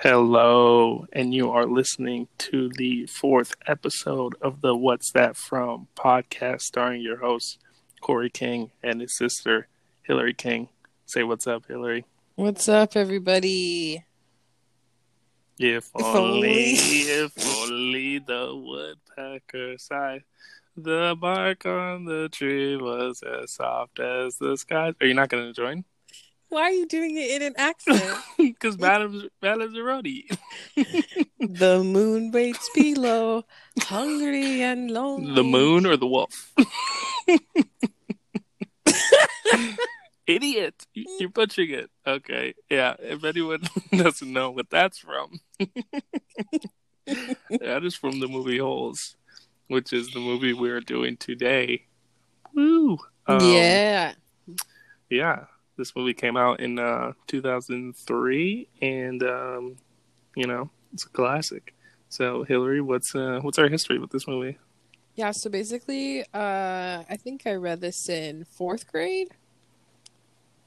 Hello, and you are listening to the fourth episode of the What's That From podcast starring your host, Correy King, and his sister, Hilary King. Say what's up, Hilary. What's up, everybody? If only. if only the woodpecker sighed, the bark on the tree was as soft as the sky. Are you not going to join? Why are you doing it in an accent? Because Madam Madam Zeroni. the moon waits below, hungry and lonely. The moon or the wolf? Idiot! You- You're butchering it. Okay, yeah. If anyone doesn't know what that's from, that is from the movie Holes, which is the movie we're doing today. Woo! Um, yeah. yeah. This movie came out in uh, 2003, and um, you know it's a classic. So, Hilary, what's uh, what's our history with this movie? Yeah, so basically, uh, I think I read this in fourth grade.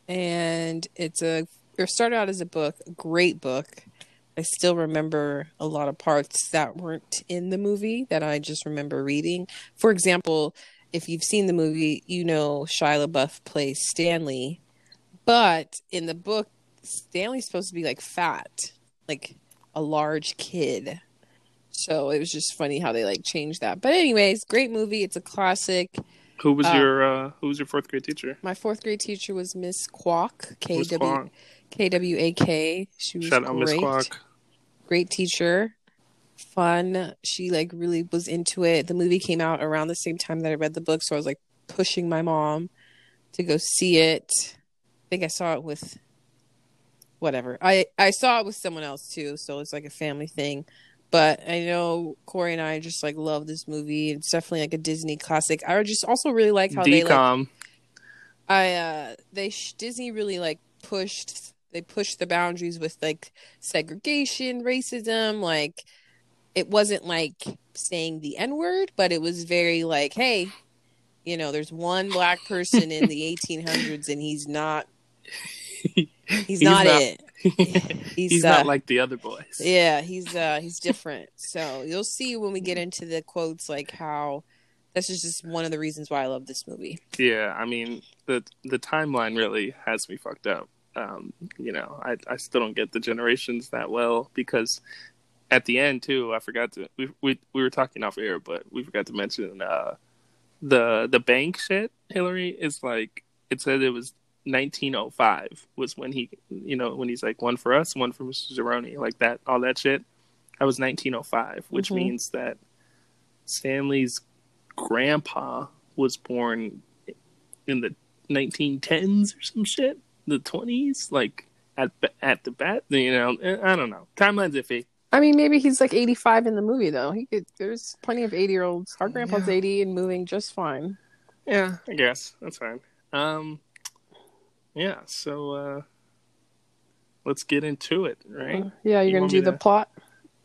And it's a, it started out as a book, a great book. I still remember a lot of parts that weren't in the movie that I just remember reading. For example, if you've seen the movie, you know Shia LaBeouf plays Stanley. But in the book, Stanley's supposed to be like fat, like a large kid. So it was just funny how they like changed that. But anyways, great movie. It's a classic. Who was Uh, your uh, Who was your fourth grade teacher? My fourth grade teacher was Miss Kwok, K W. K W A K. She was Shout great. Quack. Great teacher. Fun. She like really was into it. The movie came out around the same time that I read the book, so I was like pushing my mom to go see it. I think I saw it with whatever. I I saw it with someone else too, so it's like a family thing. But I know Correy and I just like love this movie. It's definitely like a Disney classic. I just also really like how they like I uh they sh- Disney really like pushed they pushed the boundaries with like segregation, racism, like it wasn't like saying the N word, but it was very like, hey, you know, there's one black person in the 1800s and he's not he's, He's not, not- it. He's, He's uh, not like the other boys. yeah, he's uh he's different. So you'll see when we get into the quotes like how this is just one of the reasons why I love this movie. Yeah, I mean the the timeline really has me fucked up. Um, you know, I I still don't get the generations that well because at the end too, I forgot to we we we were talking off air, but we forgot to mention uh the the bank shit. Hilary is like it said it was 1905 was when he you know when he's like one for us, one for Mr. Zeroni, like that all that shit. That was 1905, which Mhm. means that Stanley's grandpa was born in the 1910s or some shit, the 20s, like at at the bat. You know, eh, I don't know. Timeline's iffy. I mean, maybe he's like 85 in the movie, though. He could. There's plenty of 80 year olds. Our grandpa's Yeah. 80 and moving just fine. Yeah, I guess that's fine. Um, yeah. So uh, let's get into it, right? Uh, yeah, You you're gonna do the to- plot.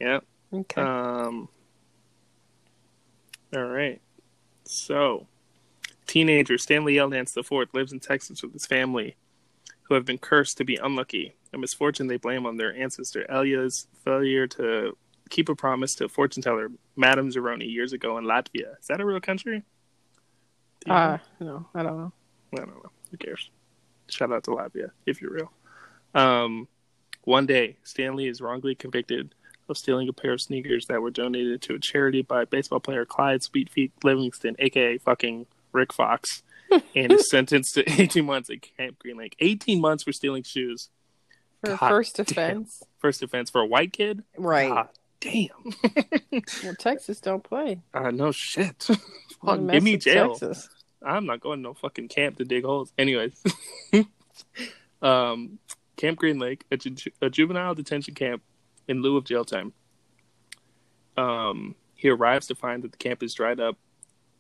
Yeah. Okay. Um. All right. So, teenager Stanley Yelnats IV lives in Texas with his family, who have been cursed to be unlucky. A misfortune they blame on their ancestor Elya's failure to keep a promise to a fortune teller, Madame Zeroni, years ago in Latvia. Is that a real country? You know? uh, no, I don't know. I don't know. Who cares? Shout out to Latvia if you're real. Um, one day, Stanley is wrongly convicted of stealing a pair of sneakers that were donated to a charity by baseball player Clyde Sweetfeet Livingston, aka fucking Rick Fox, and is sentenced to 18 months at Camp Green Lake. 18 months for stealing shoes. For God first damn. offense, First offense for a white kid. right? God damn. Well, Texas don't play. uh, no shit. Fuck, give me jail. Texas. I'm not going to no fucking camp to dig holes. Anyways, um, Camp Green Lake, a, ju- a juvenile detention camp in lieu of jail time. Um, he arrives to find that the camp is dried up,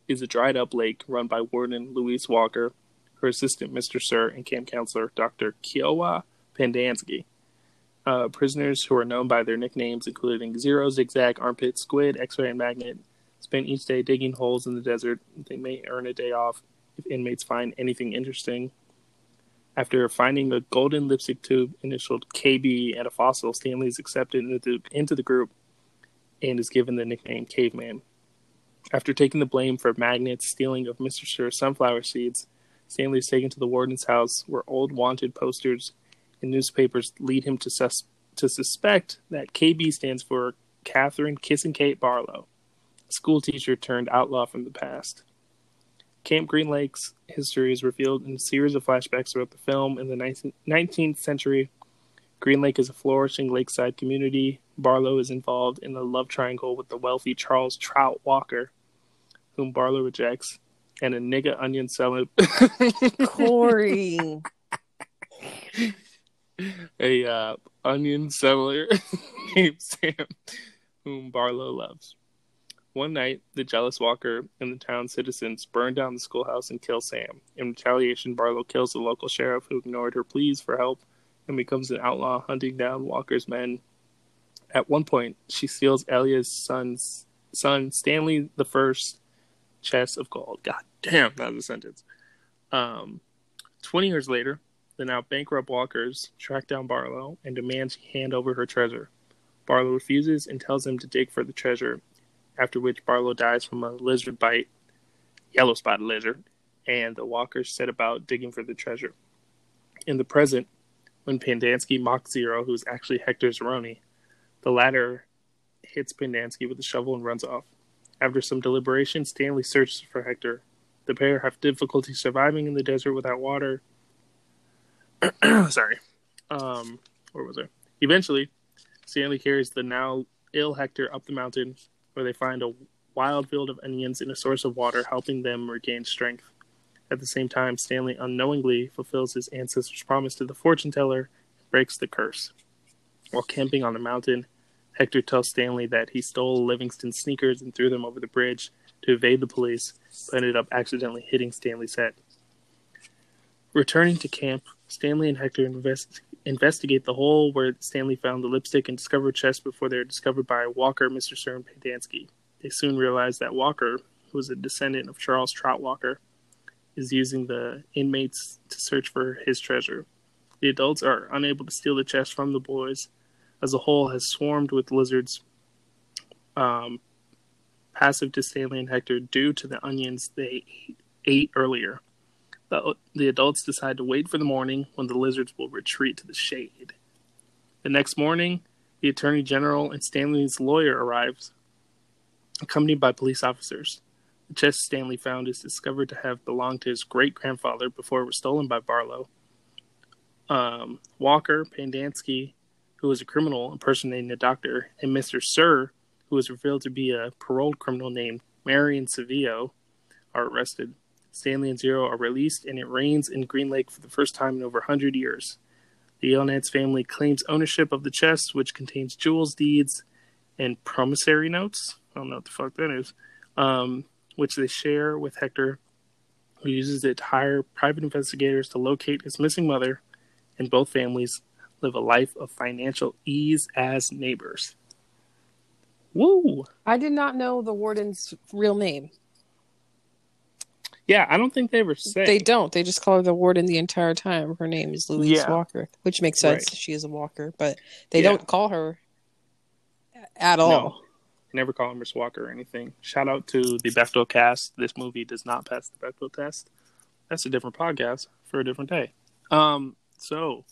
is a dried up lake run by Warden Louise Walker, her assistant Mr. Sir, and camp counselor Dr. Kiowa Pendanski. Uh, prisoners who are known by their nicknames, including Zero, Zigzag, Armpit, Squid, X-Ray, and Magnet, spend each day digging holes in the desert. They may earn a day off if inmates find anything interesting. After finding a golden lipstick tube initialed KB and a fossil, Stanley is accepted into, into the group and is given the nickname Caveman. After taking the blame for Magnet's stealing of Mr. Sir's sunflower seeds, Stanley is taken to the warden's house where old wanted posters and newspapers lead him to, sus- to suspect that KB stands for Catherine Kissing Kate Barlow, school teacher turned outlaw from the past. Camp Green Lake's history is revealed in a series of flashbacks throughout the film. In the 19- 19th century, Green Lake is a flourishing lakeside community. Barlow is involved in a love triangle with the wealthy Charles Trout Walker, whom Barlow rejects, and a nigga onion seller. Correy. a uh, onion seller named Sam, whom Barlow loves. One night, the jealous Walker and the town's citizens burn down the schoolhouse and kill Sam. In retaliation, Barlow kills the local sheriff who ignored her pleas for help and becomes an outlaw hunting down Walker's men. At one point, she steals Elya's son's son, Stanley the First, chest of gold. God damn, that was a sentence. Um, 20 years later, the now bankrupt Walkers track down Barlow and demand she hand over her treasure. Barlow refuses and tells him to dig for the treasure, after which Barlow dies from a lizard bite, yellow spotted lizard, and the Walkers set about digging for the treasure. In the present, when Pendanski mocks Zero, who's actually Hector Zeroni, the latter hits Pendanski with a shovel and runs off. After some deliberation, Stanley searches for Hector. The pair have difficulty surviving in the desert without water. Sorry. Um, where was I? Eventually, Stanley carries the now ill Hector up the mountain, where they find a wild field of onions and a source of water, helping them regain strength. At the same time, Stanley unknowingly fulfills his ancestor's promise to the fortune teller and breaks the curse. While camping on the mountain, Hector tells Stanley that he stole Livingston's sneakers and threw them over the bridge to evade the police, but ended up accidentally hitting Stanley's head. Returning to camp, Stanley and Hector invest- investigate the hole where Stanley found the lipstick and discovered chest before they are discovered by Walker, Mr. Sir, and Pendanski. They soon realize that Walker, who is a descendant of Charles Trout Walker, is using the inmates to search for his treasure. The adults are unable to steal the chest from the boys, as the hole has swarmed with lizards um, passive to Stanley and Hector due to the onions they ate earlier. The, the adults decide to wait for the morning when the lizards will retreat to the shade. The next morning, the Attorney General and Stanley's lawyer arrives, accompanied by police officers. The chest Stanley found is discovered to have belonged to his great grandfather before it was stolen by Barlow. Um, Walker, Pendanski, who was a criminal impersonating a doctor, and Mr. Sir, who was revealed to be a paroled criminal named Marion Sevillo, are arrested. Stanley and Zero are released, and it rains in Green Lake for the first time in over 100 years. The Yelnats family claims ownership of the chest, which contains jewels, deeds, and promissory notes. I don't know what the fuck that is. Um, which they share with Hector, who uses it to hire private investigators to locate his missing mother, and both families live a life of financial ease as neighbors. Woo! I did not know the warden's real name. Yeah, I don't think they ever say. They don't. They just call her the warden the entire time. Her name is Louise Yeah. Walker, which makes sense. Right. She is a Walker, but they Yeah. don't call her at all. No, never call her Miss Walker or anything. Shout out to the Bechdel cast. This movie does not pass the Bechdel test. That's a different podcast for a different day. Um, so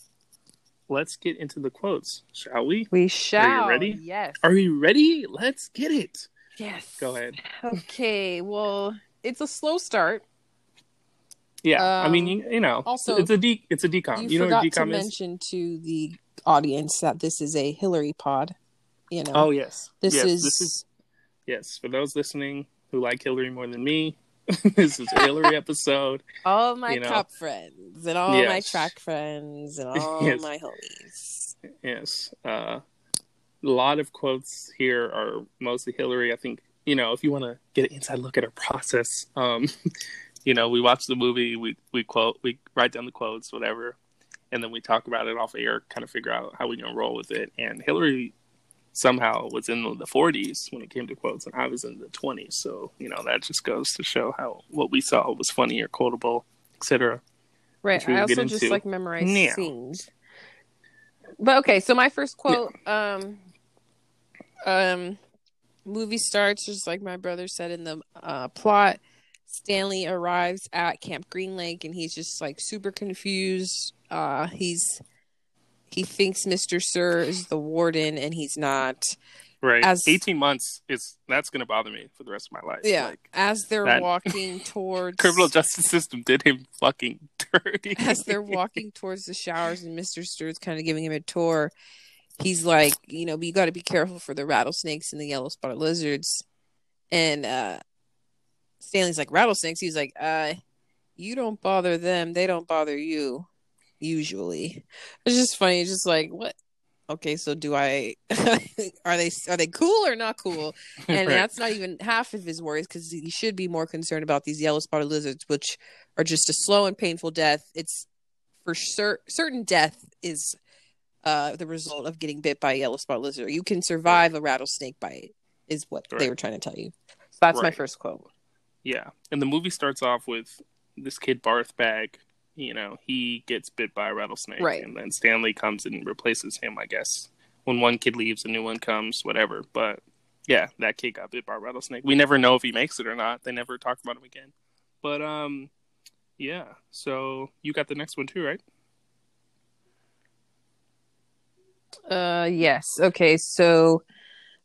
let's get into the quotes, shall we? We shall. Are you ready? Yes. Are you ready? Let's get it. yes. Go ahead. Okay. Well, it's a slow start. Yeah, I mean, Um, you, you know, also, it's a de- it's a decom. You, You, know forgot what to is? mention to the audience that this is a Hilary pod. You know, Oh yes, this yes, is, this is yes. For those listening who like Hilary more than me, this is a Hilary episode. all my you know. cop friends and all my track friends and all Yes. my homies. Yes. Uh, a lot of quotes here are mostly Hilary. I think, you know, if you want to get an inside look at our process, um, you know, we watch the movie, we, we quote, we write down the quotes, whatever, and then we talk about it off air, kind of figure out how we're going to roll with it. And Hilary somehow was in the 40s when it came to quotes, and I was in the 20s. So, you know, that just goes to show how what we saw was funny or quotable, etc. Right. I also just like memorize now. scenes. But okay, so my first quote, um, um, movie starts just like my brother said in the uh, plot. Stanley arrives at Camp Green Lake and he's just like super confused. Uh, he's he thinks Mr. Sir is the warden and he's not. Right. As- 18 months is that's going to bother me for the rest of my life. Yeah. Like, As they're that- walking towards criminal justice system did him fucking dirty. as they're walking towards the showers and Mr. Sir's kind of giving him a tour, he's like, you know, you got to be careful for the rattlesnakes and the yellow spotted lizards. And uh Stanley's like, rattlesnakes? He's like, uh, you don't bother them, they don't bother you, usually. It's just funny. It's just like, what? Okay, so do I? are they are they cool or not cool? And Right. that's not even half of his worries because he should be more concerned about these yellow spotted lizards, which are just a slow and painful death. It's for cer- certain death is uh, the result of getting bit by a yellow spotted lizard. You can survive a rattlesnake bite, is what they were trying to tell you. So that's my first quote. Yeah, and the movie starts off with this kid Barf Bag. You know, he gets bit by a rattlesnake, Right. And then Stanley comes and replaces him. I guess when one kid leaves, a new one comes. Whatever. But yeah, that kid got bit by a rattlesnake. We never know if he makes it or not. They never talk about him again. But um, yeah. So you got the next one too, right? Uh, yes. Okay, so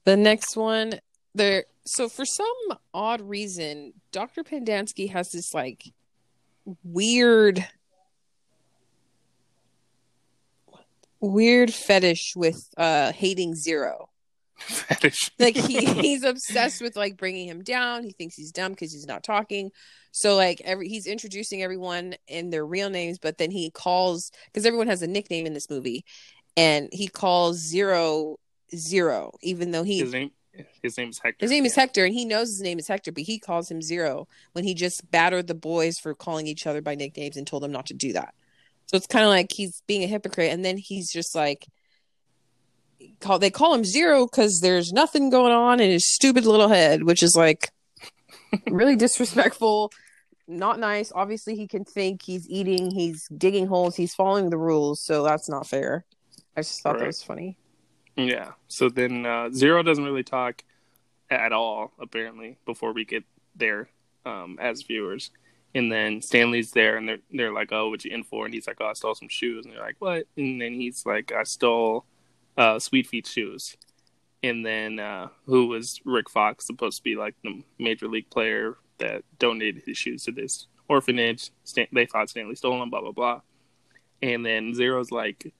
the next one there. So for some odd reason, Doctor Pendanski has this like weird, weird fetish with uh hating Zero. Fetish. like he he's obsessed with like bringing him down he thinks he's dumb because he's not talking so like every he's introducing everyone in their real names but then he calls because everyone has a nickname in this movie and he calls zero zero even though he his name. His name is Hector. his name is Hector, and he knows his name is Hector, but he calls him Zero when he just battered the boys for calling each other by nicknames and told them not to do that. So it's kind of like he's being a hypocrite, and then he's just like, call they call him Zero because there's nothing going on in his stupid little head, which is like really disrespectful, not nice. Obviously, he can think, he's eating, he's digging holes, he's following the rules, so that's not fair. I just thought that was funny. Yeah. So then uh, Zero doesn't really talk at all, apparently, before we get there um, as viewers. And then Stanley's there, and they're they're like, "Oh, what you in for?" And he's like, "Oh, I stole some shoes." And they're like, "What?" And then he's like, "I stole uh, Sweet Feet shoes." And then uh, who was Rick Fox supposed to be like the major league player that donated his shoes to this orphanage? Stan- they thought Stanley stole them, blah blah blah. And then Zero's like,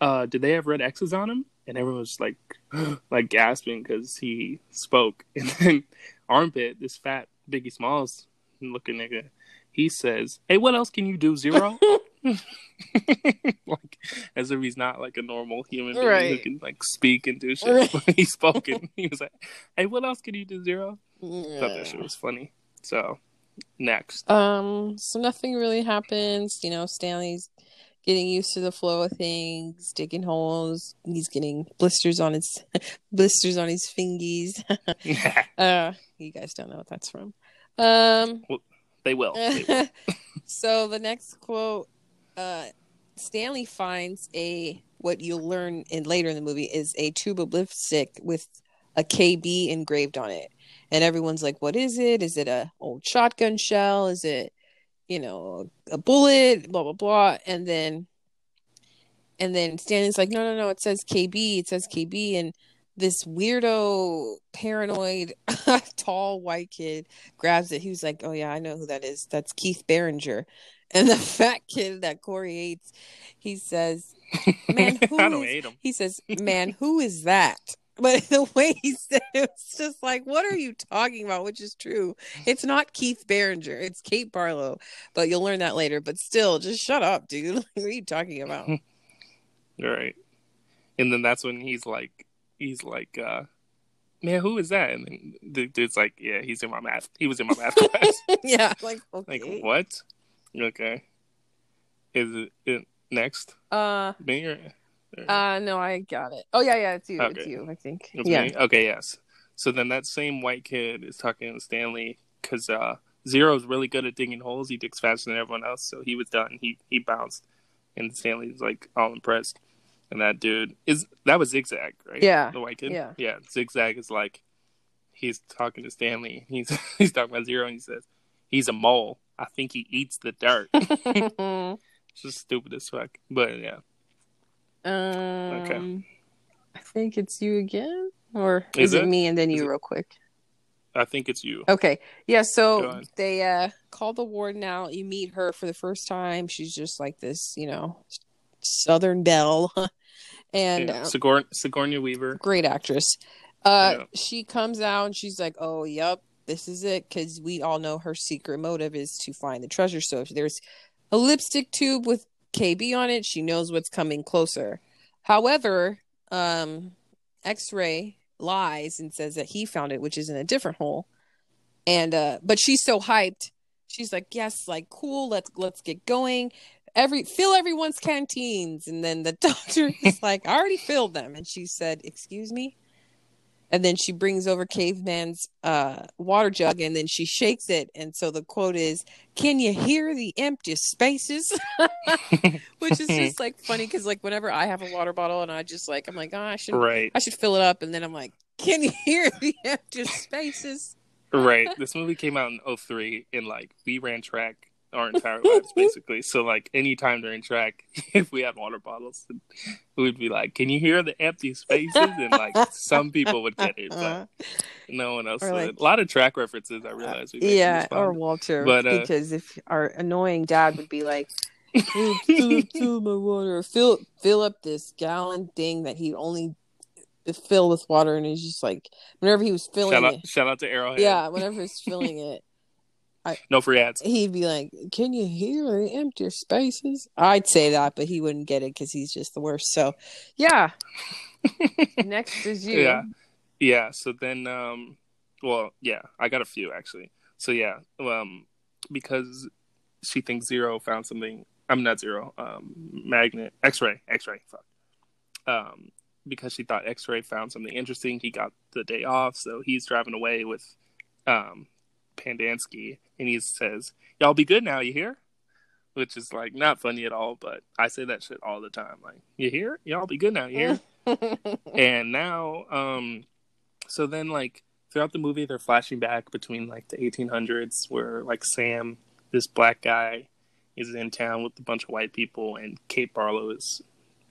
uh, did they have red X's on him? And everyone was like, like gasping because he spoke. And then Armpit, this fat Biggie Smalls looking nigga, he says, "Hey, what else can you do, Zero?" like as if he's not like a normal human being who can like speak and do shit. Right. He spoke and he was like, "Hey, what else can you do, Zero?" Thought that shit was funny. So next, Um, so nothing really happens. You know, Stanley's getting used to the flow of things, digging holes. He's getting blisters on his blisters on his fingies. uh, you guys don't know what that's from. Um, they will. They will. so the next quote, uh, Stanley finds a what you'll learn in later in the movie is a tube of lipstick with a KB engraved on it, and everyone's like, "What is it? Is it a old shotgun shell? Is it, you know, a bullet? Blah blah blah." And then, and then Stanley's like, "No, no, no! It says KB. It says KB." And this weirdo, paranoid, tall white kid grabs it. He was like, "Oh yeah, I know who that is. That's Keith Barringer." And the fat kid that Correy hates, he says, "Man, who I don't is-" hate him. He says, "Man, who is that?" But the way he said it was just like, "What are you talking about?" Which is true. It's not Keith Barringer. It's Kate Barlow. But you'll learn that later. But still, just shut up, dude. Like, what are you talking about? Right. And then that's when he's like, he's like, uh, man, who is that? And then the dude's like, yeah, he's in my math. He was in my math class. yeah, like like, okay. what? Okay. Is it, it next? Uh, Me or? Or- uh, no, I got it. Oh yeah, yeah, it's you. It's you. I think. It's yeah. me? Okay, yes. So then that same white kid is talking to Stanley because uh, Zero's really good at digging holes. He digs faster than everyone else, so he was done. He he bounced, and Stanley was like all impressed. And that dude is that was Zigzag, right? Yeah. the white kid. Yeah. yeah. Zigzag is like he's talking to Stanley. He's he's talking about Zero, and he says he's a mole. I think he eats the dirt. it's just stupid as fuck. But yeah, um, okay. I think it's you again, or Is is, it? it? me and then you it- real quick? I think it's you. Okay. Yeah, so they uh call the warden out. You meet her for the first time. She's just like this, you know, Southern belle. and yeah. uh, Sigour- Sigourney Weaver. great actress. Uh Yeah. she comes out and she's like, "Oh, yep, this is it cuz we all know her secret motive is to find the treasure. So if there's a lipstick tube with KB on it, she knows what's coming closer." However, um X-Ray lies and says that he found it, which is in a different hole. And uh but she's so hyped. She's like, "Yes, like cool, let's let's get going." Every fill everyone's canteens and then the doctor is like, "I already filled them." And she said, "Excuse me?" And then she brings over caveman's uh water jug and then she shakes it and so the quote is, "Can you hear the empty spaces?" Which is just like funny cuz like whenever I have a water bottle and I just like I'm like, "Oh, I should Right, I should fill it up." And then I'm like, "Can you hear the empty spaces?" right. This movie came out in 03 and like we ran track our entire lives basically. So like anytime during track, if we had water bottles, we'd be like, "Can you hear the empty spaces?" And like some people would get it, but no one else Or, like- a lot of track references. I realized. We Yeah, or. Walter, But, uh, because if our annoying dad would be like, fill, fill, fill my water, fill fill up this gallon thing that he only fill with water, and he's just like, whenever he was filling shout out, it, shout out to Arrowhead. yeah, whenever he's filling it, no free ads. he'd be like, "Can you hear the empty spaces?" I'd say that, but he wouldn't get it because he's just the worst. So, yeah. Next is you. Yeah. Yeah. So then, um, well, yeah, I got a few actually. So yeah, um, because she thinks Zero found something. I'm not Zero. Um, Magnet, X-ray, X-ray. Fuck. Um, because she thought X-ray found something interesting, he got the day off, so he's driving away with, um, Pendanski, and he says, "Y'all be good now. You hear?" Which is like not funny at all, but I say that shit all the time. Like, you hear? Y'all be good now. You hear? and now um so then like throughout the movie they're flashing back between like the 1800s where like sam this black guy is in town with a bunch of white people and kate barlow is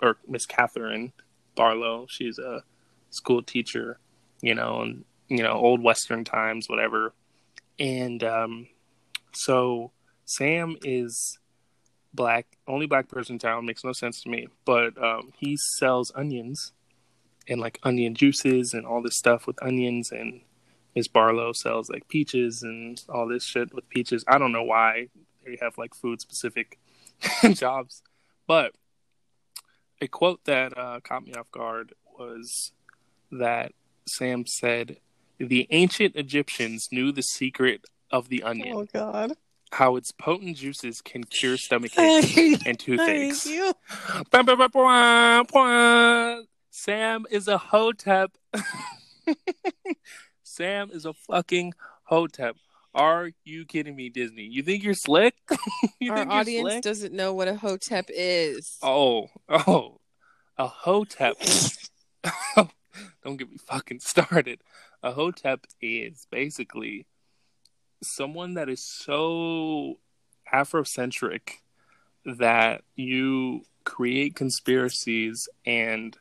or miss catherine barlow she's a school teacher you know and you know old western times whatever and um so sam is black only black person in town makes no sense to me. But um he sells onions and like onion juices and all this stuff with onions. And Miss Barlow sells like peaches and all this shit with peaches. I don't know why they have like food specific jobs, but a quote that uh, caught me off guard was that Sam said, "The ancient Egyptians knew the secret of the onion, oh God. how its potent juices can cure stomach aches and Thank toothaches." Sam is a hotep. Sam is a fucking hotep. Are you kidding me, Disney? You think you're slick? you Our think you're audience slick? doesn't know what a hotep is. Oh, oh, a hotep. Don't get me fucking started. A hotep is basically someone that is so Afrocentric that you create conspiracies and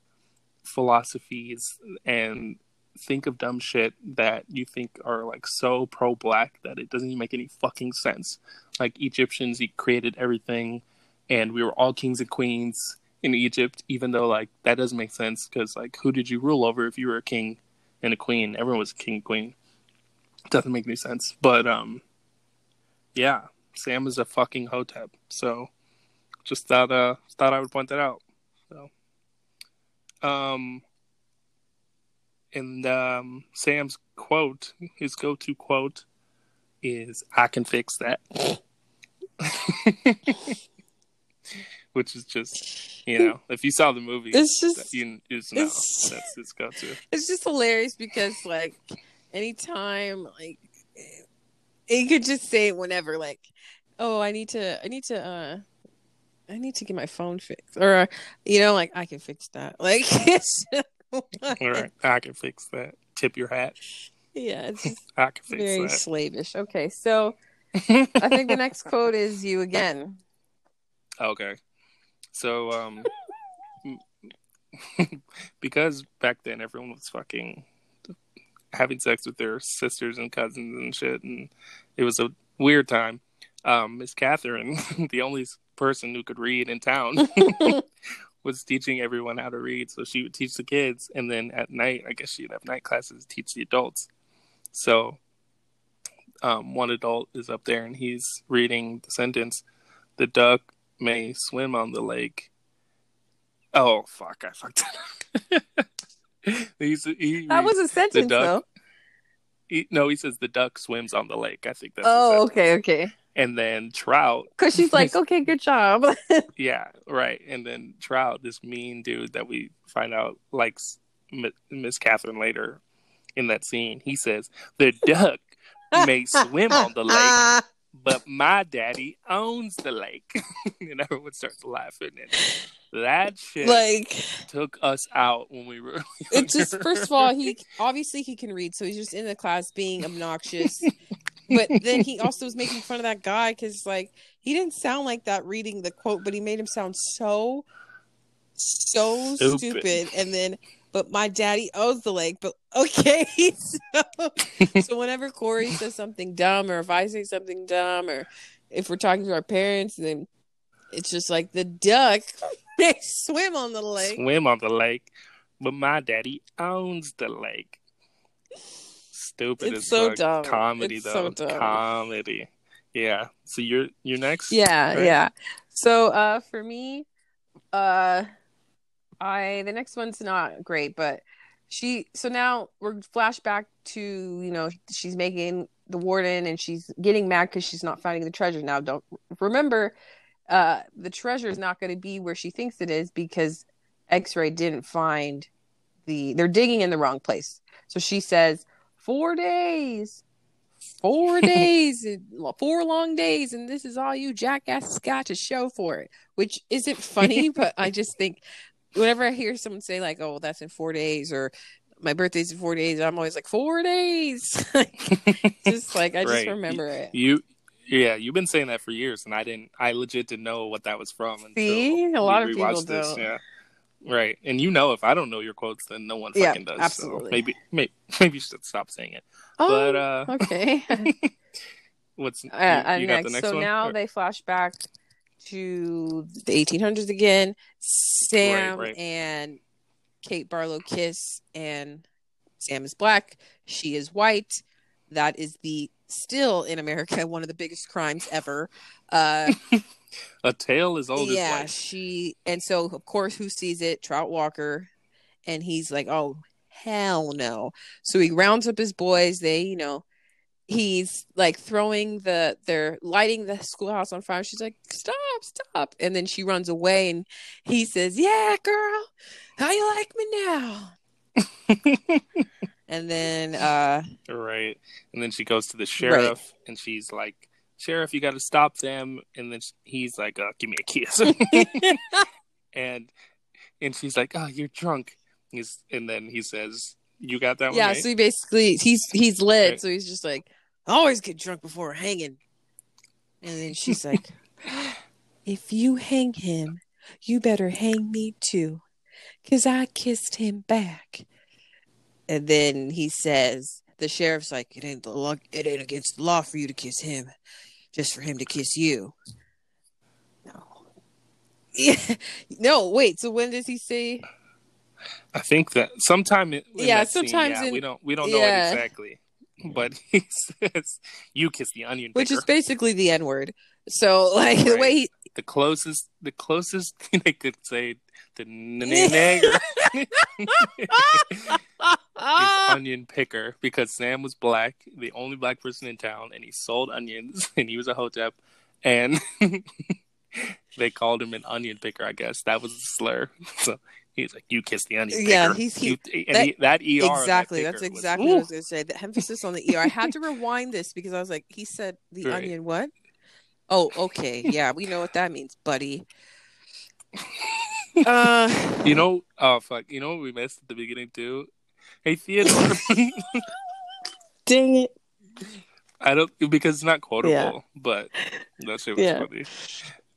philosophies and think of dumb shit that you think are like so pro black that it doesn't even make any fucking sense. Like Egyptians, he created everything and we were all kings and queens in Egypt, even though like that doesn't make sense because like who did you rule over if you were a king and a queen? Everyone was king and queen. Doesn't make any sense. But um yeah, Sam is a fucking hotep. So just thought uh thought I would point that out. So um and um Sam's quote, his go to quote is I can fix that. Which is just you know, if you saw the movie, It's just- you, you know it's- that's his go to. It's just hilarious because like anytime like he could just say it whenever, like, "Oh, I need to, I need to, uh, I need to get my phone fixed," or uh, you know, like I can fix that. Like, it's All right, I can fix that. Tip your hat. yeah, it's I can fix that. very that. slavish. Okay, so I think the next quote is you again. Okay. So, um, because back then everyone was fucking having sex with their sisters and cousins and shit, and it was a weird time. Um, Miss Catherine, the only person who could read in town, was teaching everyone how to read. So she would teach the kids, and then at night, I guess she'd have night classes to teach the adults. So, um, one adult is up there and he's reading the sentence: "The duck may swim on the lake." Oh fuck! I fucked it up. He's, he That was a sentence, duck- though. he, no, he says the duck swims on the lake. I think that's Oh, okay, okay. And then trout, Because she's like, okay, good job. yeah, right. And then trout, this mean dude that we find out likes Miss Catherine later in that scene. He says the duck may swim on the lake, but my daddy owns the lake. and everyone starts laughing. And that shit like, took us out when we were. it's just first of all, he obviously he can read, so he's just in the class being obnoxious. but then he also was making fun of that guy because, like, he didn't sound like that reading the quote, but he made him sound so, so Stupid. stupid. And then, but my daddy owns the lake. But okay, so, so whenever Correy says something dumb, or if I say something dumb, or if we're talking to our parents, then it's just like the duck they swim on the lake. swim on the lake, but my daddy owns the lake. Stupid It's so dumb. Comedy It's though. so dumb. Comedy. Yeah. So you're you're next. Yeah, right? yeah. So uh for me, uh I the next one's not great, but she so now we're flashback to, you know, she's making the warden and she's getting mad because she's not finding the treasure. Now don't remember uh the treasure is not gonna be where she thinks it is because X-ray didn't find the they're digging in the wrong place. So she says, Four days. Four days, four long days, and this is all you jackasses got to show for it. Which isn't funny, but I just think whenever I hear someone say like, "Oh, that's in four days," or "My birthday's in four days," I'm always like, four days." just like I just Right. remember it. You yeah, you've been saying that for years and I didn't I legit didn't know what that was from until See? A lot of people this. don't. Yeah. Right. And you know if I don't know your quotes then no one Yeah, fucking does. absolutely. So maybe maybe maybe you should stop saying it. Oh, But uh okay. what's Uh, you got next. the next so one? now Or- they flash back to the 1800s again. Sam right. and Kate Barlow kiss, and Sam is black. She is white. That is the still in America one of the biggest crimes ever. Uh, a tale as old yeah, as she and so of course who sees it? Trout Walker, and he's like, "Oh hell no!" So he rounds up his boys. They, you know, he's like throwing the they're lighting the schoolhouse on fire. She's like, "Stop, stop!" And then she runs away, and he says, "Yeah, girl, how you like me now?" and then uh Right. And then she goes to the sheriff and she's like, Sheriff, you got to stop them. And then he's like, uh, give me a kiss. and and she's like, oh, you're drunk. He's, and then he says, you got that one? yeah, right? so he basically he's he's lit, Right. so he's just like, I always get drunk before hanging. And then she's like, If you hang him, you better hang me too. Cause I kissed him back. And then he says, the sheriff's like, It ain't the law it ain't against the law for you to kiss him, just for him to kiss you. No. Yeah. No, wait, so when does he say I think that sometime in, in Yeah, that scene, sometimes yeah, in- we don't we don't know yeah. it exactly. But he says, you kiss the onion which picker. is basically the N word. So like the way he the closest the closest thing they could say to nigger is onion picker because Sam was black, the only black person in town, and he sold onions and he was a hotep, and they called him an onion picker. I guess that was the slur. So He's like, "You kiss the onion." Yeah, digger." he's- he- You- and that- he- that ER. on that exactly. That's digger was- exactly what I was going to say. The emphasis on the ER. I had to rewind this because I was like, he said the Right. onion what? Oh, okay. Yeah, we know what that means, buddy. Uh, You know, oh fuck! You know what we missed at the beginning too? Hey Theodore, dang it. I don't because it's not quotable, Yeah. but that shit was Yeah. funny.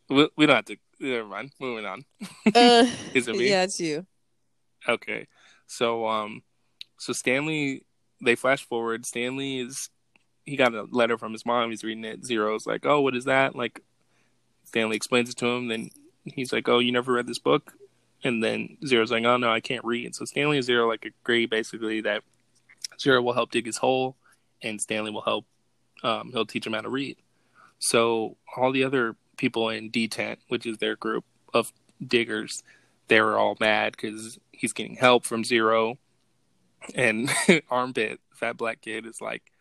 We, we don't have to. Never mind. Moving on. Uh, Is it me? yeah, it's you. Okay. So um so Stanley they flash forward, Stanley is he got a letter from his mom, he's reading it, Zero's like, Oh, what is that? Like Stanley explains it to him, then he's like, Oh, you never read this book? And then Zero's like, Oh no, I can't read. So Stanley and Zero like agree basically that Zero will help dig his hole and Stanley will help um he'll teach him how to read. So all the other people in D tent, which is their group of diggers, they were all mad because he's getting help from Zero, and Armpit, fat black kid, is like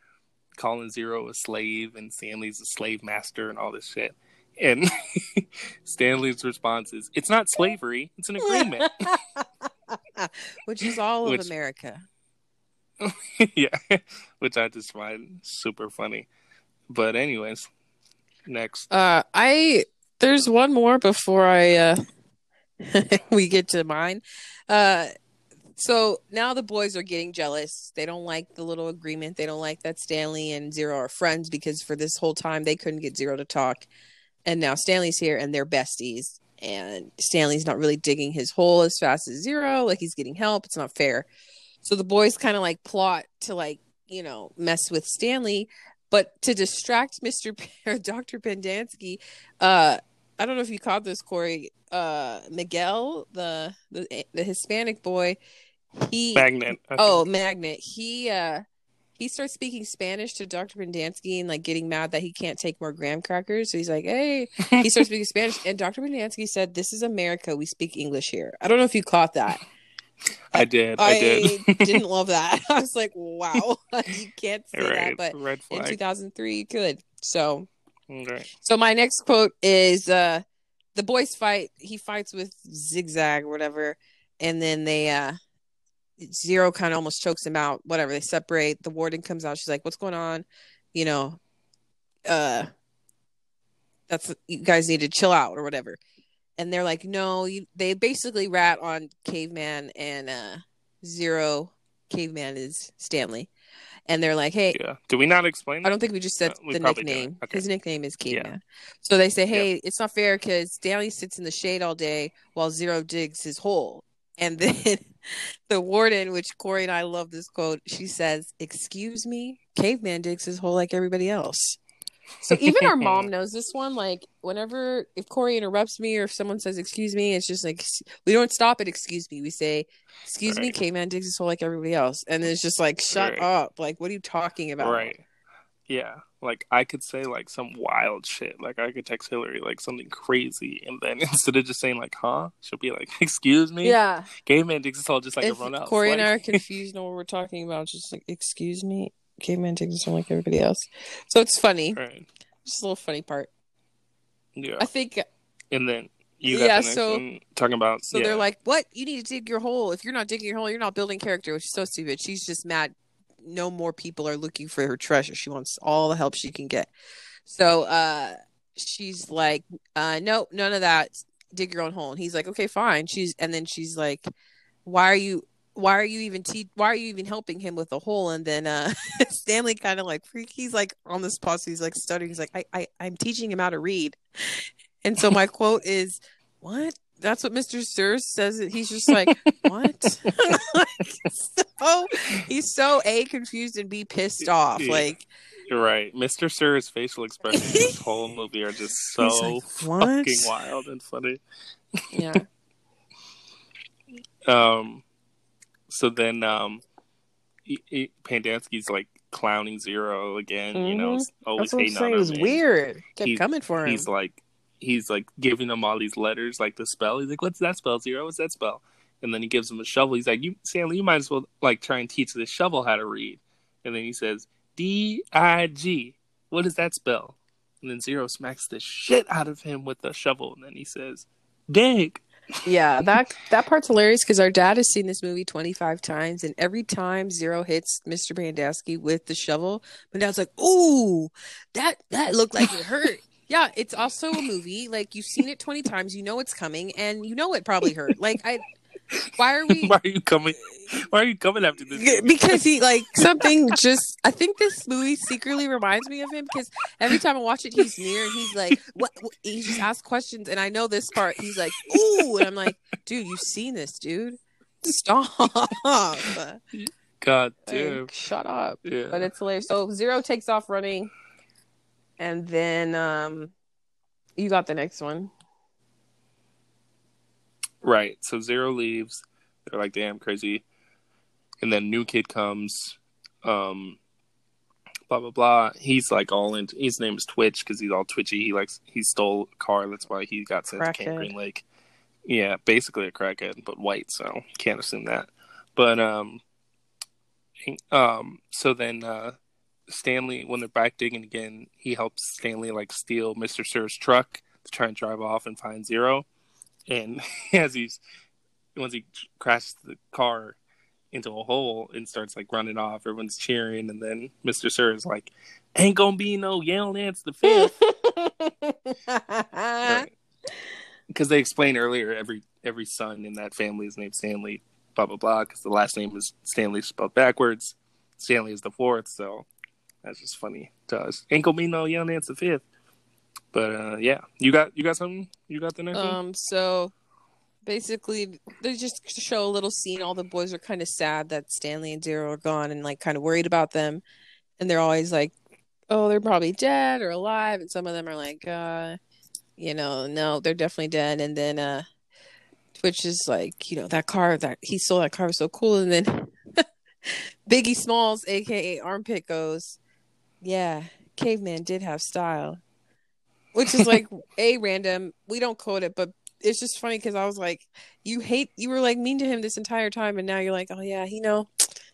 calling Zero a slave, and Stanley's a slave master, and all this shit. And Stanley's response is, "It's not slavery; it's an agreement." Which is all of Which- America. yeah, which I just find super funny. But anyways, next. Uh, I there's one more before I uh we get to mine. Uh, so now the boys are getting jealous. They don't like the little agreement. They don't like that Stanley and Zero are friends because for this whole time they couldn't get Zero to talk, and now Stanley's here and they're besties. And Stanley's not really digging his hole as fast as Zero. Like he's getting help. It's not fair. So the boys kind of like plot to like you know mess with Stanley but to distract Mr. P- or Dr. Pendanski, uh, I don't know if you caught this, Correy. Uh, Miguel, the the the Hispanic boy, he Magnet. I oh magnet. He uh he starts speaking Spanish to Dr. Pendanski and like getting mad that he can't take more graham crackers. So he's like, "Hey," he starts speaking Spanish, and Dr. Pendanski said, "This is America. We speak English here." I don't know if you caught that. I did. I, I, did. didn't love that. I was like, "Wow, you can't say right. that," but Red in 2003 you could so Okay. so my next quote is uh the boys fight he fights with zigzag or whatever and then they uh zero kind of almost chokes him out whatever they separate the warden comes out she's like what's going on you know uh that's you guys need to chill out or whatever and they're like no you they basically rat on caveman and uh zero caveman is stanley and they're like hey Yeah. Do we not explain? I don't think we just said Uh, the nickname. Okay. His nickname is Yeah. Caveman. So they say, "Hey, it's not fair because Stanley sits in the shade all day while Zero digs his hole." And then the warden, which Correy and I love this quote, she says, "Excuse me, Caveman digs his hole like everybody else." So even our mom knows this one. Like whenever if Correy interrupts me or if someone says "excuse me," it's just like we don't stop at "excuse me." We say, "Excuse me, Right. Caveman digs his hole like everybody else," and it's just like, "Shut Right. up!" Like, what are you talking about? Right. Yeah. Like I could say like some wild shit. Like I could text Hilary like something crazy, and then instead of just saying like "huh," she'll be like "excuse me." Yeah. Caveman thinks it's all just like if everyone else. Correy and I are confused on what we're talking about, just like, excuse me, caveman takes us like everybody else. So it's funny. right. Just a little funny part. Yeah. I think And then you got Yeah, the so- one talking about so. yeah. They're like, "What? You need to dig your hole. If you're not digging your hole, you're not building character." Which is so stupid. She's just mad. No more people are looking for her treasure. She wants all the help she can get. So uh, she's like, uh, "No, none of that. Dig your own hole." And he's like, "Okay, fine." She's and then she's like, "Why are you?" Why are you even te- why are you even helping him with the hole? And then uh Stanley kind of like freak he's like on this spot, so he's like stuttering. He's like, I, I I'm teaching him how to read. And so my quote is, What? That's what Mr. Sears says. He's just like, What? like, so he's so A confused and B pissed off. Yeah. Like You're right. Mr. Sir's facial expressions in this whole movie are just so like, fucking wild and funny. yeah. Um, so then, um, Pendanski's like clowning Zero again. You know, Mhm. always That's what I'm hating on him. was weird. Kept He- coming for him. He's like, he's like giving him all these letters, like the spell. He's like, "What's that spell, Zero? What's that spell?" And then he gives him a shovel. He's like, "You, Stanley, you might as well like try and teach this shovel how to read." And then he says, "D I G. What does that spell?" And then Zero smacks the shit out of him with the shovel. And then he says, "Dig." Yeah, that that part's hilarious because our dad has seen this movie 25 times, and every time Zero hits Mr. Bandowski with the shovel, my dad's like, "Ooh, that that looked like it hurt." yeah, it's also a movie. Like you've seen it 20 times, you know it's coming, and you know it probably hurt. Like I, why are we? Why are you coming? Why are you coming after this? Because he like something just. I think this movie secretly reminds me of him because every time I watch it, he's near and he's like, "What?" what? He just asks questions, and I know this part. He's like, "Ooh," and I'm like, "Dude, you've seen this, dude. Stop." God damn. Like, shut up. Yeah. But it's hilarious. So Zero takes off running, and then um, you got the next one. Right. So Zero leaves. They're like, damn, crazy. And then new kid comes. Um, blah blah blah. He's like all into. His name is Twitch because he's all twitchy. He likes. He stole a car. That's why he got sent to Camp Green Lake. Yeah, basically a crackhead, but white. So can't assume that. But um, um. So then uh, Stanley, when they're back digging again, he helps Stanley like steal Mister Sir's truck to try and drive off and find Zero. And as he's once he crashes the car into a hole and starts like running off, everyone's cheering, and then Mister Sir is like, "Ain't gonna be no Yelnats the fifth. Because they explained earlier, every every son in that family is named Stanley, blah blah blah. Because the last name is Stanley spelled backwards. Stanley is the fourth, so that's just funny to us. Ain't gonna be no Yelnats the fifth. But uh, yeah, you got you got something? You got the next one? Um, so basically, they just show a little scene. All the boys are kind of sad that Stanley and Daryl are gone, and like kind of worried about them. And they're always like, "Oh, they're probably dead or alive," and some of them are like, uh, "You know, no, they're definitely dead." And then uh, Twitch is like, "You know, that car that he stole that car was so cool." And then Biggie Smalls, aka Armpit, goes, "Yeah, caveman did have style." Which is like a random. We don't quote it, but it's just funny because I was like, you hate, you were like mean to him this entire time, and now you're like, oh yeah, he know,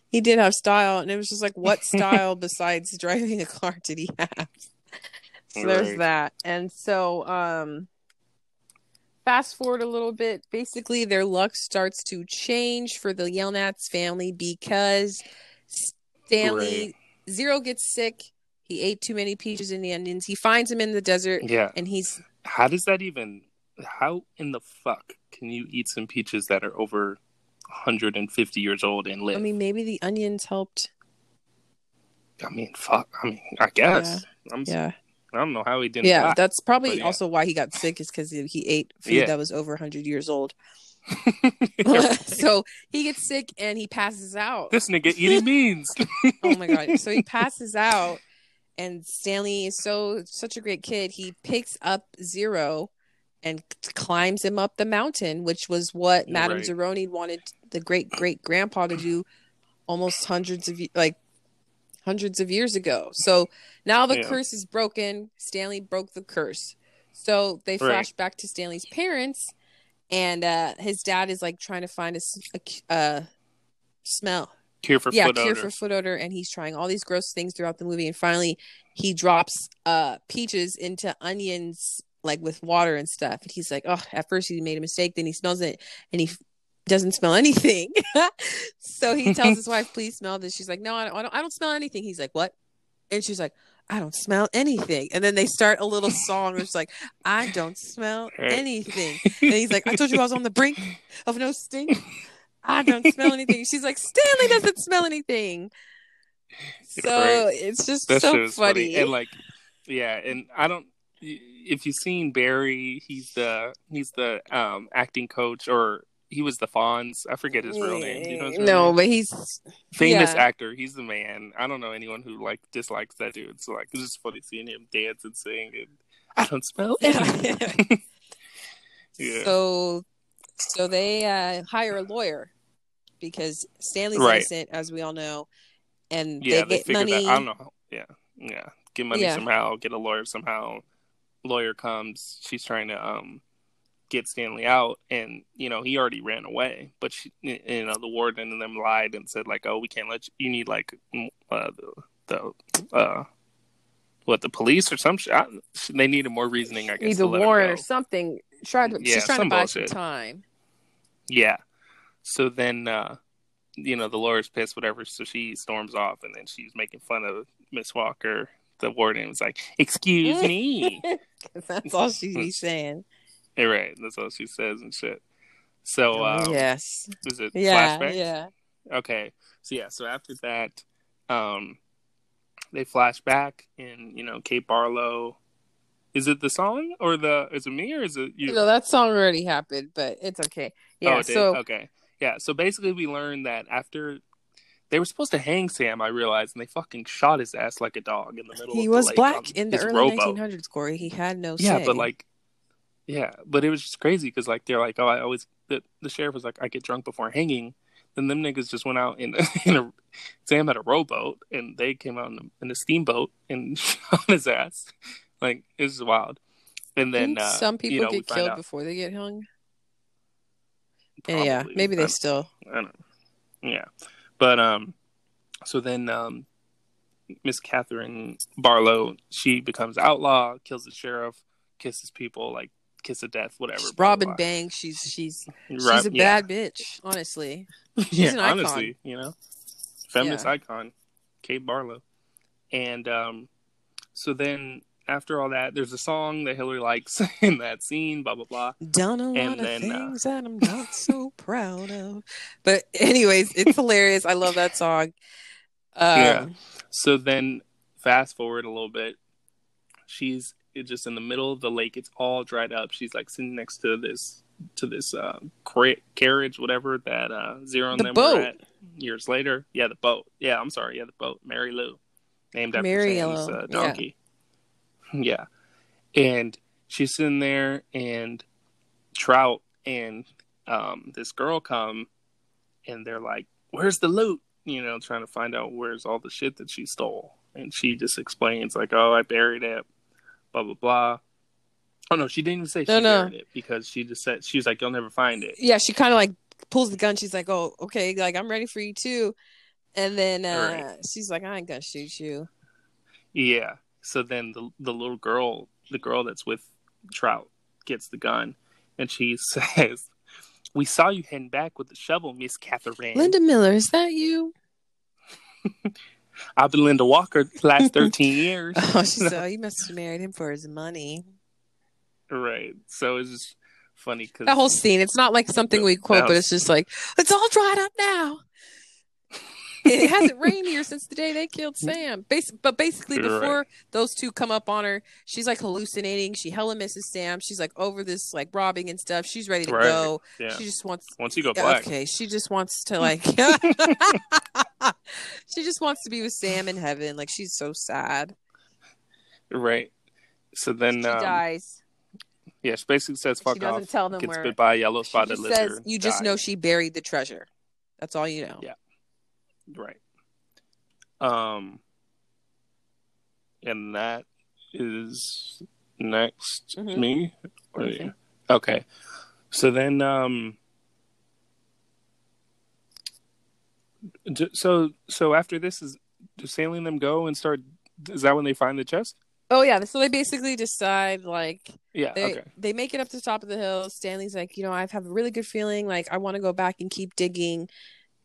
he did have style, and it was just like, what style besides driving a car did he have? So there's that, and so um, fast forward a little bit. Basically, their luck starts to change for the Yelnats family because Stanley Zero gets sick. He ate too many peaches and the onions. He finds him in the desert, Yeah. and he's How does that even? How in the fuck can you eat some peaches that are over 150 years old and live? I mean, maybe the onions helped. I mean, fuck. I mean, I guess. I'm, Yeah, I don't know how he didn't. yeah. die. That's probably yeah. also why he got sick is because he ate food Yeah. that was over 100 years old. so he gets sick and he passes out. this nigga eating beans. Oh my god! So he passes out, and Stanley is so such a great kid. He picks up Zero and climbs him up the mountain, which was what Madame Right. Zeroni wanted the great great grandpa to do almost hundreds of like hundreds of years ago. So now the Yeah. curse is broken. Stanley broke the curse. So they Right. flash back to Stanley's parents, and uh, his dad is like trying to find a uh, smell Cure for yeah, foot cure odor. for foot odor, and he's trying all these gross things throughout the movie, and finally he drops uh peaches into onions like with water and stuff, and he's like, oh, at first he made a mistake, then he smells it, and he doesn't smell anything, so he tells his wife, please smell this. She's like, no, I don't, I don't, I don't smell anything. He's like, what? And she's like. I don't smell anything. And then they start a little song which is like, I don't smell anything. And he's like, I told you I was on the brink of no stink. I don't smell anything. She's like, Stanley doesn't smell anything. So Right. it's just That so is funny. And like, yeah, and I don't. If you've seen Barry, he's the he's the um acting coach, or he was the Fonz. I forget his real name. You know his real no, name? but he's famous yeah. actor. He's the man. I don't know anyone who like dislikes that dude. So like, it's just funny seeing him dance and sing. And I don't smell anything. yeah. so so they uh, hire a lawyer because Stanley's Right. innocent, as we all know, and yeah, they they, get money. that. I don't know. Yeah, yeah. Get money Yeah. somehow. Get a lawyer somehow. Lawyer comes. She's trying to um get Stanley out, and you know he already ran away. But she, you know the warden and them lied and said like, oh, we can't let you. You need like uh, the the uh what the police or some shit. I- They needed more reasoning. I guess. Need to the let him warrant or something. Tried to, Yeah, she's trying to buy bullshit. some time. Yeah. So then, uh, you know, the lawyer's pissed, whatever. So she storms off, and then she's making fun of Miss Walker. The warden was like, "Excuse me." That's all she's saying. Yeah, right. That's all she says and shit. So, um, yes. is it Yeah. flashbacks? Yeah. Okay. So yeah. So after that, um, they flash back, and you know, Kate Barlow. Is it the song or the? Is it me or is it you? No, that song already happened, but it's okay. Yeah. oh, it did? so okay. Yeah. So basically, we learned that after they were supposed to hang Sam, I realized, and they fucking shot his ass like a dog in the middle. he was black in the early rowboat. 1900s, Correy. He had no Yeah, say. but like, yeah, but it was just crazy because like they're like, oh, I always the, the sheriff was like, I get drunk before hanging. Then them niggas just went out in in a Sam had a rowboat and they came out in a, in a steamboat and shot his ass. Like it was wild. And then uh, some people you know, get killed before they get hung. Yeah, probably. maybe I they don't- still. I don't know. Yeah. But um so then um Miss Catherine Barlow, she becomes outlaw, kills the sheriff, kisses people, like kiss of death, whatever. Robin Banks. She's she's she's a yeah. bad bitch. Honestly, yeah, an icon. honestly, you know. Feminist Yeah. icon, Kate Barlow. And um so then after all that, there's a song that Hilary likes in that scene, blah blah blah. done a lot And of then, uh, things that I'm not so proud of. But anyways, it's hilarious. I love that song. Um, Yeah. So then, fast forward a little bit. She's just in the middle of the lake. It's all dried up. She's like sitting next to this to this uh, cra- carriage, whatever that uh, Zero and The them boat. were at years later. Yeah, the boat. Yeah, I'm sorry. Yeah, the boat. Mary Lou, named after Mary Sam's Lou, uh, donkey. Yeah. And she's sitting there, and Trout and um, this girl come, and they're like, "Where's the loot?" You know, trying to find out where's all the shit that she stole, and she just explains like, "Oh, I buried it." Blah blah blah. Oh no, she didn't even say she No, no. buried it because she just said she was like, "You'll never find it." yeah, she kind of like pulls the gun. She's like, "Oh, okay, like I'm ready for you too." And then uh, Right. she's like, "I ain't gonna shoot you." Yeah. So then the the little girl, the girl that's with Trout, gets the gun, and she says, "We saw you heading back with the shovel, Miss Catherine. Linda Miller, is that you? I've been Linda Walker the last thirteen years." Oh, she said, oh, "You must have married him for his money." right. So it's just funny because That whole scene. It's not like something we quote, but it's just like it's all dried up now. It hasn't rained here since the day they killed Sam. Bas- but basically, Right. before those two come up on her, she's like hallucinating. She hella misses Sam. She's like over this like robbing and stuff. She's ready to Right. go. yeah. She just wants. Once you go black, Okay, she just wants to like. she just wants to be with Sam in heaven. Like she's so sad. right? So then, She um, dies. yeah, she basically says, "Fuck She doesn't off." tell them Gets where. bit by a yellow spotted just lizard. says, "You just dies. know she buried the treasure." That's all you know. Yeah. Right. Um, and that is next Mhm. me. Okay. Okay. So then, um, so so after this is does sailing them go and start? Is that when they find the chest? Oh yeah, so they basically decide like Yeah. they okay. they make it up to the top of the hill. Stanley's like, you know, I have a really good feeling. Like I want to go back and keep digging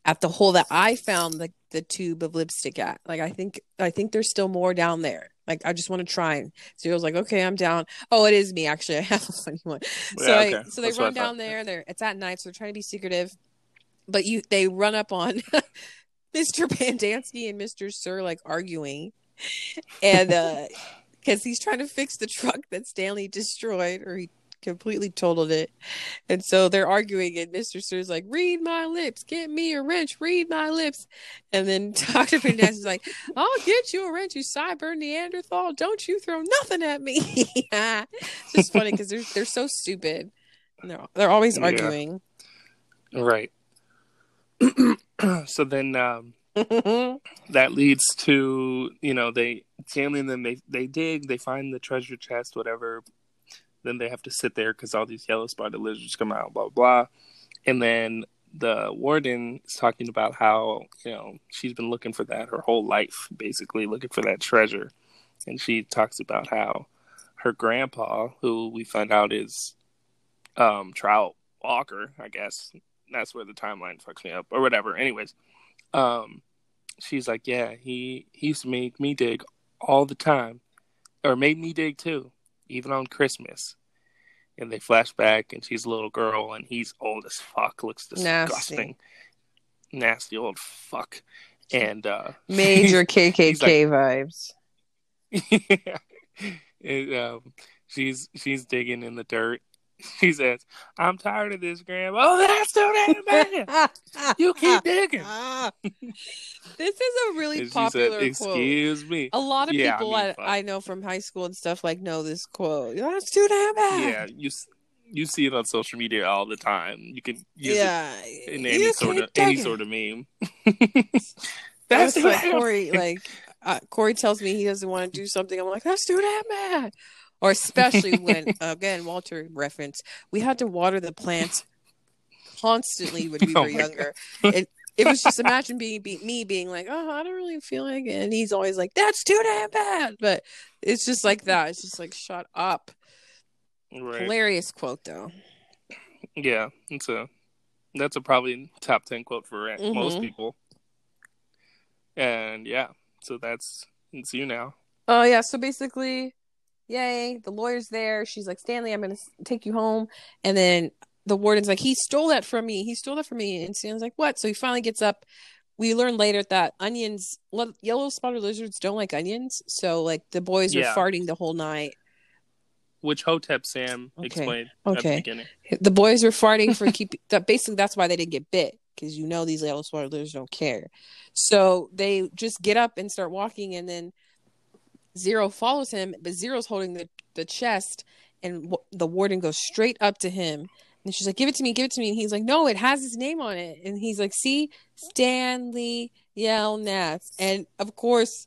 at the hole that I found the the tube of lipstick at. Like I think I think there's still more down there. Like I just want to try. And was like, okay, I'm down. Oh, it is me actually. I have a funny one. So Yeah, I, so they That's run down there. They're it's at night, so they're trying to be secretive. But you they run up on Mr. Pendanski and Mr. Sir like arguing. And uh because he's trying to fix the truck that Stanley destroyed or he completely totaled it. And so they're arguing and Mr. Sir's like, read my lips, get me a wrench, read my lips. And then Dr. Pendanski's like, I'll get you a wrench, you cyber Neanderthal. Don't you throw nothing at me. it's just funny because they're they're so stupid. And they're they're always Yeah. arguing. Right. so then, um, that leads to you know they Stanley and then they they dig they find the treasure chest whatever then they have to sit there because all these yellow spotted lizards come out blah blah and then the warden is talking about how you know she's been looking for that her whole life basically looking for that treasure and she talks about how her grandpa who we find out is um, Trout Walker, I guess. That's where the timeline fucks me up, or whatever. Anyways, um, she's like, yeah, he, he used to make me dig all the time, or made me dig too, even on Christmas. And they flash back, and she's a little girl, and he's old as fuck, looks disgusting, nasty, nasty old fuck, and uh, major KKK like, vibes. yeah, and, um, she's she's digging in the dirt, She says, I'm tired of this, Grandma. Oh, that's so damn bad. you keep digging. this is a really popular said, Excuse quote. me. A lot of yeah, people I, mean, I, I, know from high school and stuff like know this quote. That's too damn bad. Yeah, you you see it on social media all the time. You can use yeah, it in any sort of any sort of meme. that's like Correy. Like uh, Correy tells me he doesn't want to do something. I'm like, that's too damn bad or especially when again Walter reference we had to water the plants constantly when we oh were younger. It, it was just imagine being be, me being like, oh, I don't really feel like it, and he's always like, that's too damn bad. But it's just like that. It's just like, shut up. Right. Hilarious quote though. Yeah, it's a that's a probably top ten quote for mm-hmm. most people. And yeah, so that's it's you now. Oh yeah, so basically yay, the lawyer's there. She's like, Stanley, I'm going to take you home. And then the warden's like, he stole that from me. He stole that from me. And Stanley's like, what? So he finally gets up. We learn later that onions, yellow spotted lizards don't like onions. So, like, the boys yeah. are farting the whole night. Which Hotep Sam okay. explained okay. The, the boys were farting for keep that. Basically, that's why they didn't get bit because you know these yellow spotted lizards don't care. So they just get up and start walking, and then Zero follows him, but Zero's holding the, the chest, and w- the warden goes straight up to him. And she's like, "Give it to me, give it to me." And he's like, "No, it has his name on it." And he's like, "See, Stanley Yelnats." And of course,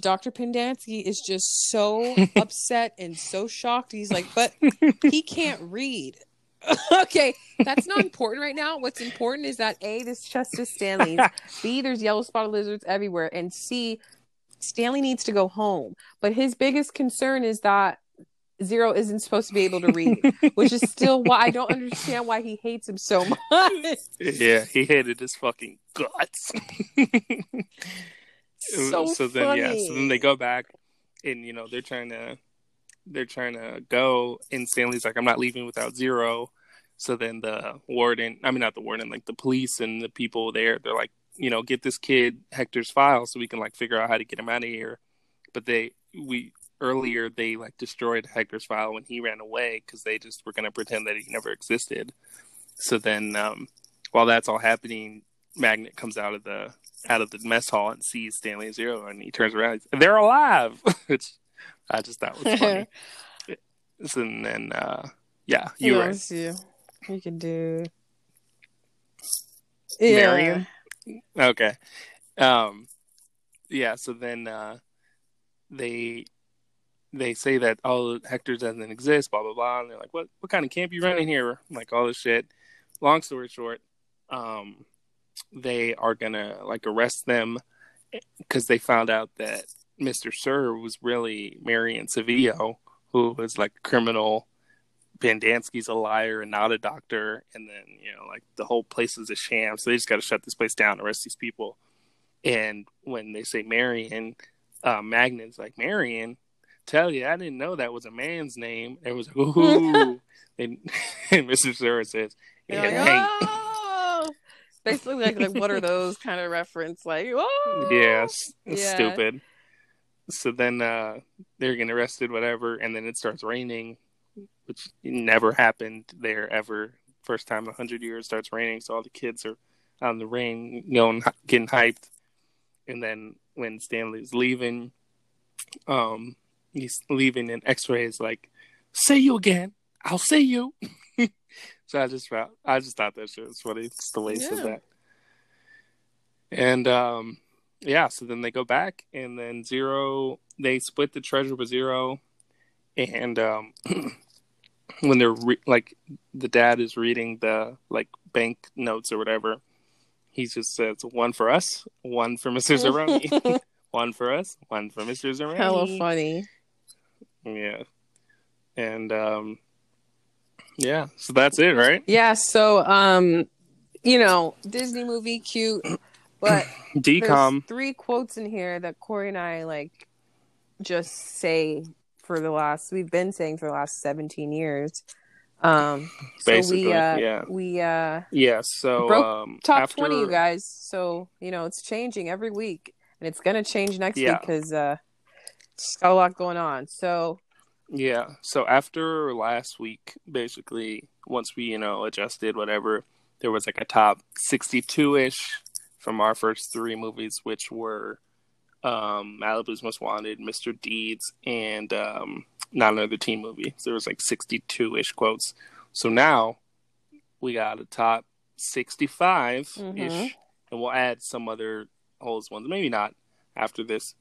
Dr. Pendanski is just so upset and so shocked. He's like, "But he can't read." okay, that's not important right now. What's important is that A, this chest is Stanley's. B, there's yellow spotted lizards everywhere. And C, Stanley needs to go home. But his biggest concern is that Zero isn't supposed to be able to read, which is still why I don't understand why he hates him so much. Yeah, he hated his fucking guts. so, so then yeah, so then they go back and you know, they're trying to they're trying to go and Stanley's like, I'm not leaving without Zero. So then the warden I mean not the warden, like the police and the people there, they're like, you know, get this kid Hector's file so we can like figure out how to get him out of here. But they we earlier they like destroyed Hector's file when he ran away because they just were gonna pretend that he never existed. So then, um, while that's all happening, Magnet comes out of the out of the mess hall and sees Stanley and Zero, and he turns around. And They're alive, which I just thought was funny. and then, uh, yeah, you were. You. you can do. Yeah. Marion. Okay. Um yeah, so then uh they they say that oh Hector doesn't exist, blah blah blah, and they're like, What what kind of camp you running here? Like all this shit. Long story short, um they are gonna like arrest them because they found out that Mr. Sir was really Marion Sevillo, who was like a criminal Pendanski's a liar and not a doctor, and then you know, like the whole place is a sham. So they just got to shut this place down, arrest these people. And when they say Marion, uh, Magnet's like Marion. Tell you, I didn't know that was a man's name. And It was ooh, and, and Mr. Sir says, yeah, like, oh! basically like like what are those kind of reference like? Oh! Yes, yeah. stupid. So then uh, they're getting arrested, whatever, and then it starts raining which never happened there ever. First time in a hundred years starts raining, so all the kids are on the rain, you know, getting hyped. And then when Stanley's leaving, um, he's leaving, and X-ray is like, "See you again. I'll see you." so I just felt, I just thought that shit was funny. It's the way he yeah. said that. And um, yeah, so then they go back, and then Zero, they split the treasure with Zero, and um, when they're re- like the dad is reading the like bank notes or whatever, he just says one for us, one for Mr. Zeroni, one for us, one for Mr. Zeroni. Hello, funny. Yeah, and um, Yeah, so that's it, right? Yeah, so um, you know, Disney movie, cute, but Decom. there's three quotes in here that Correy and I like just say for the last we've been saying for the last 17 years. Um, so we uh, yeah. we uh Yeah, so Broke um, top after, 20 you guys so you know it's changing every week and it's gonna change next Yeah. week because uh it's got a lot going on so Yeah. So after last week, basically, once we, you know, adjusted whatever, there was like a top 62 ish from our first three movies, which were um, Malibu's Most Wanted, Mr. Deeds, and um, Not Another Teen Movie. So there was like 62 ish quotes. So now we got a top 65 ish, Mhm. and we'll add some other holes ones. Maybe not after this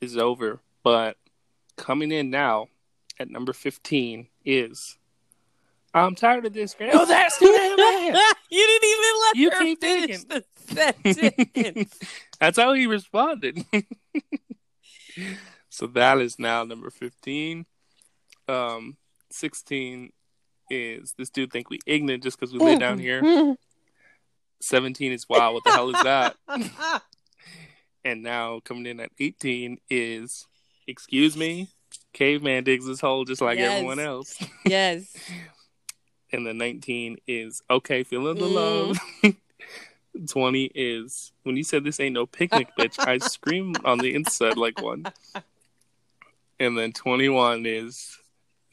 is over, but coming in now at number 15 is I'm tired of this girl. Oh, that's too damn bad. you didn't even let You her keep finish thinking. the sentence That's how he responded. so that is now number 15. Um, 16 is this dude think we ignorant just because we lay down here. 17 is wow, what the hell is that? And now coming in at 18 is excuse me, caveman digs his hole just like Yes. everyone else. yes And then 19 is okay, feeling the Mm. love. 20 is when you said this ain't no picnic, bitch, I screamed on the inside like one. And then 21 is,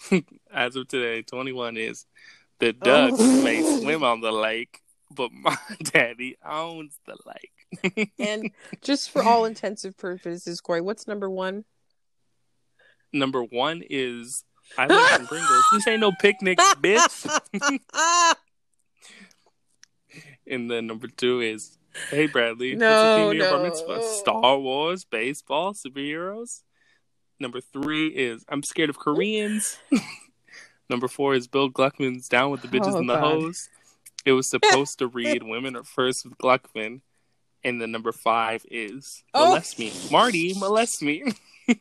as of today, 21 is the oh. ducks Oh. may swim on the lake, but my daddy owns the lake. and just for all intensive purposes correy what's number one Number one is I like some Pringles. This ain't no picnic, bitch. And then number two is Hey Bradley, No, what's the theme of your bar mitzvah? Star Wars, baseball, superheroes. Number three is I'm scared of Koreans. number four is Bill Gluckman's Down with the Bitches Oh, and the God. Hoes. It was supposed to read Women Are First with Gluckman. And then number five is Oh. Molest Me. Marty, molest me.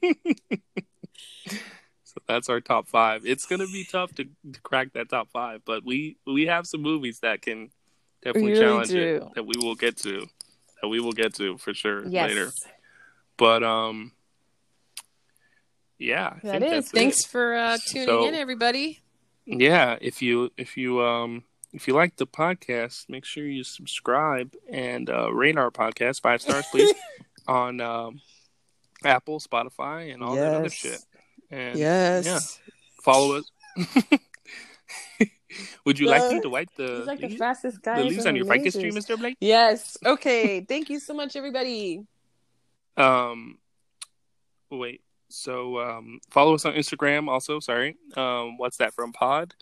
so that's our top five. It's gonna be tough to, to crack that top five, but we we have some movies that can definitely We really challenge do. it that we will get to. That we will get to for sure yes later. But um yeah, I that think is that's thanks it. for uh tuning So- in everybody Yeah, if you if you um if you like the podcast, make sure you subscribe and uh, rate our podcast five stars, please, on um, Apple, Spotify, and all that other shit. And yes yeah, follow us. Would you like me to wipe the he's like the leaves- fastest guy the leaves on your ficus tree, Mister Blake? yes okay thank you so much everybody Um, wait. So um, follow us on Instagram. Also, sorry. Um, what's that from Pod?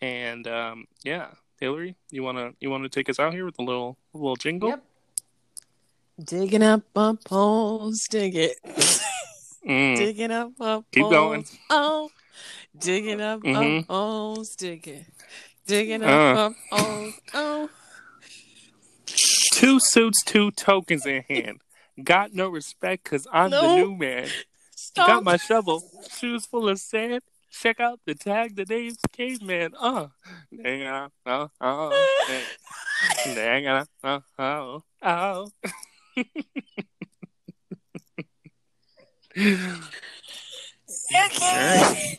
And um, yeah, Hilary, you wanna you wanna take us out here with a little a little jingle? Yep. Digging up my poles, dig it. Mm, Digging up my Keep poles. going. Oh, digging up my Mhm. poles, dig it. Digging up Uh. my poles. Oh, two suits, two tokens in hand. Got no respect because I'm the new man. stop. Got my shovel, shoes full of sand. Check out the tag. The name's Caveman. Uh, dang, uh, uh, uh, dang, dang, uh, uh, oh, oh. Right.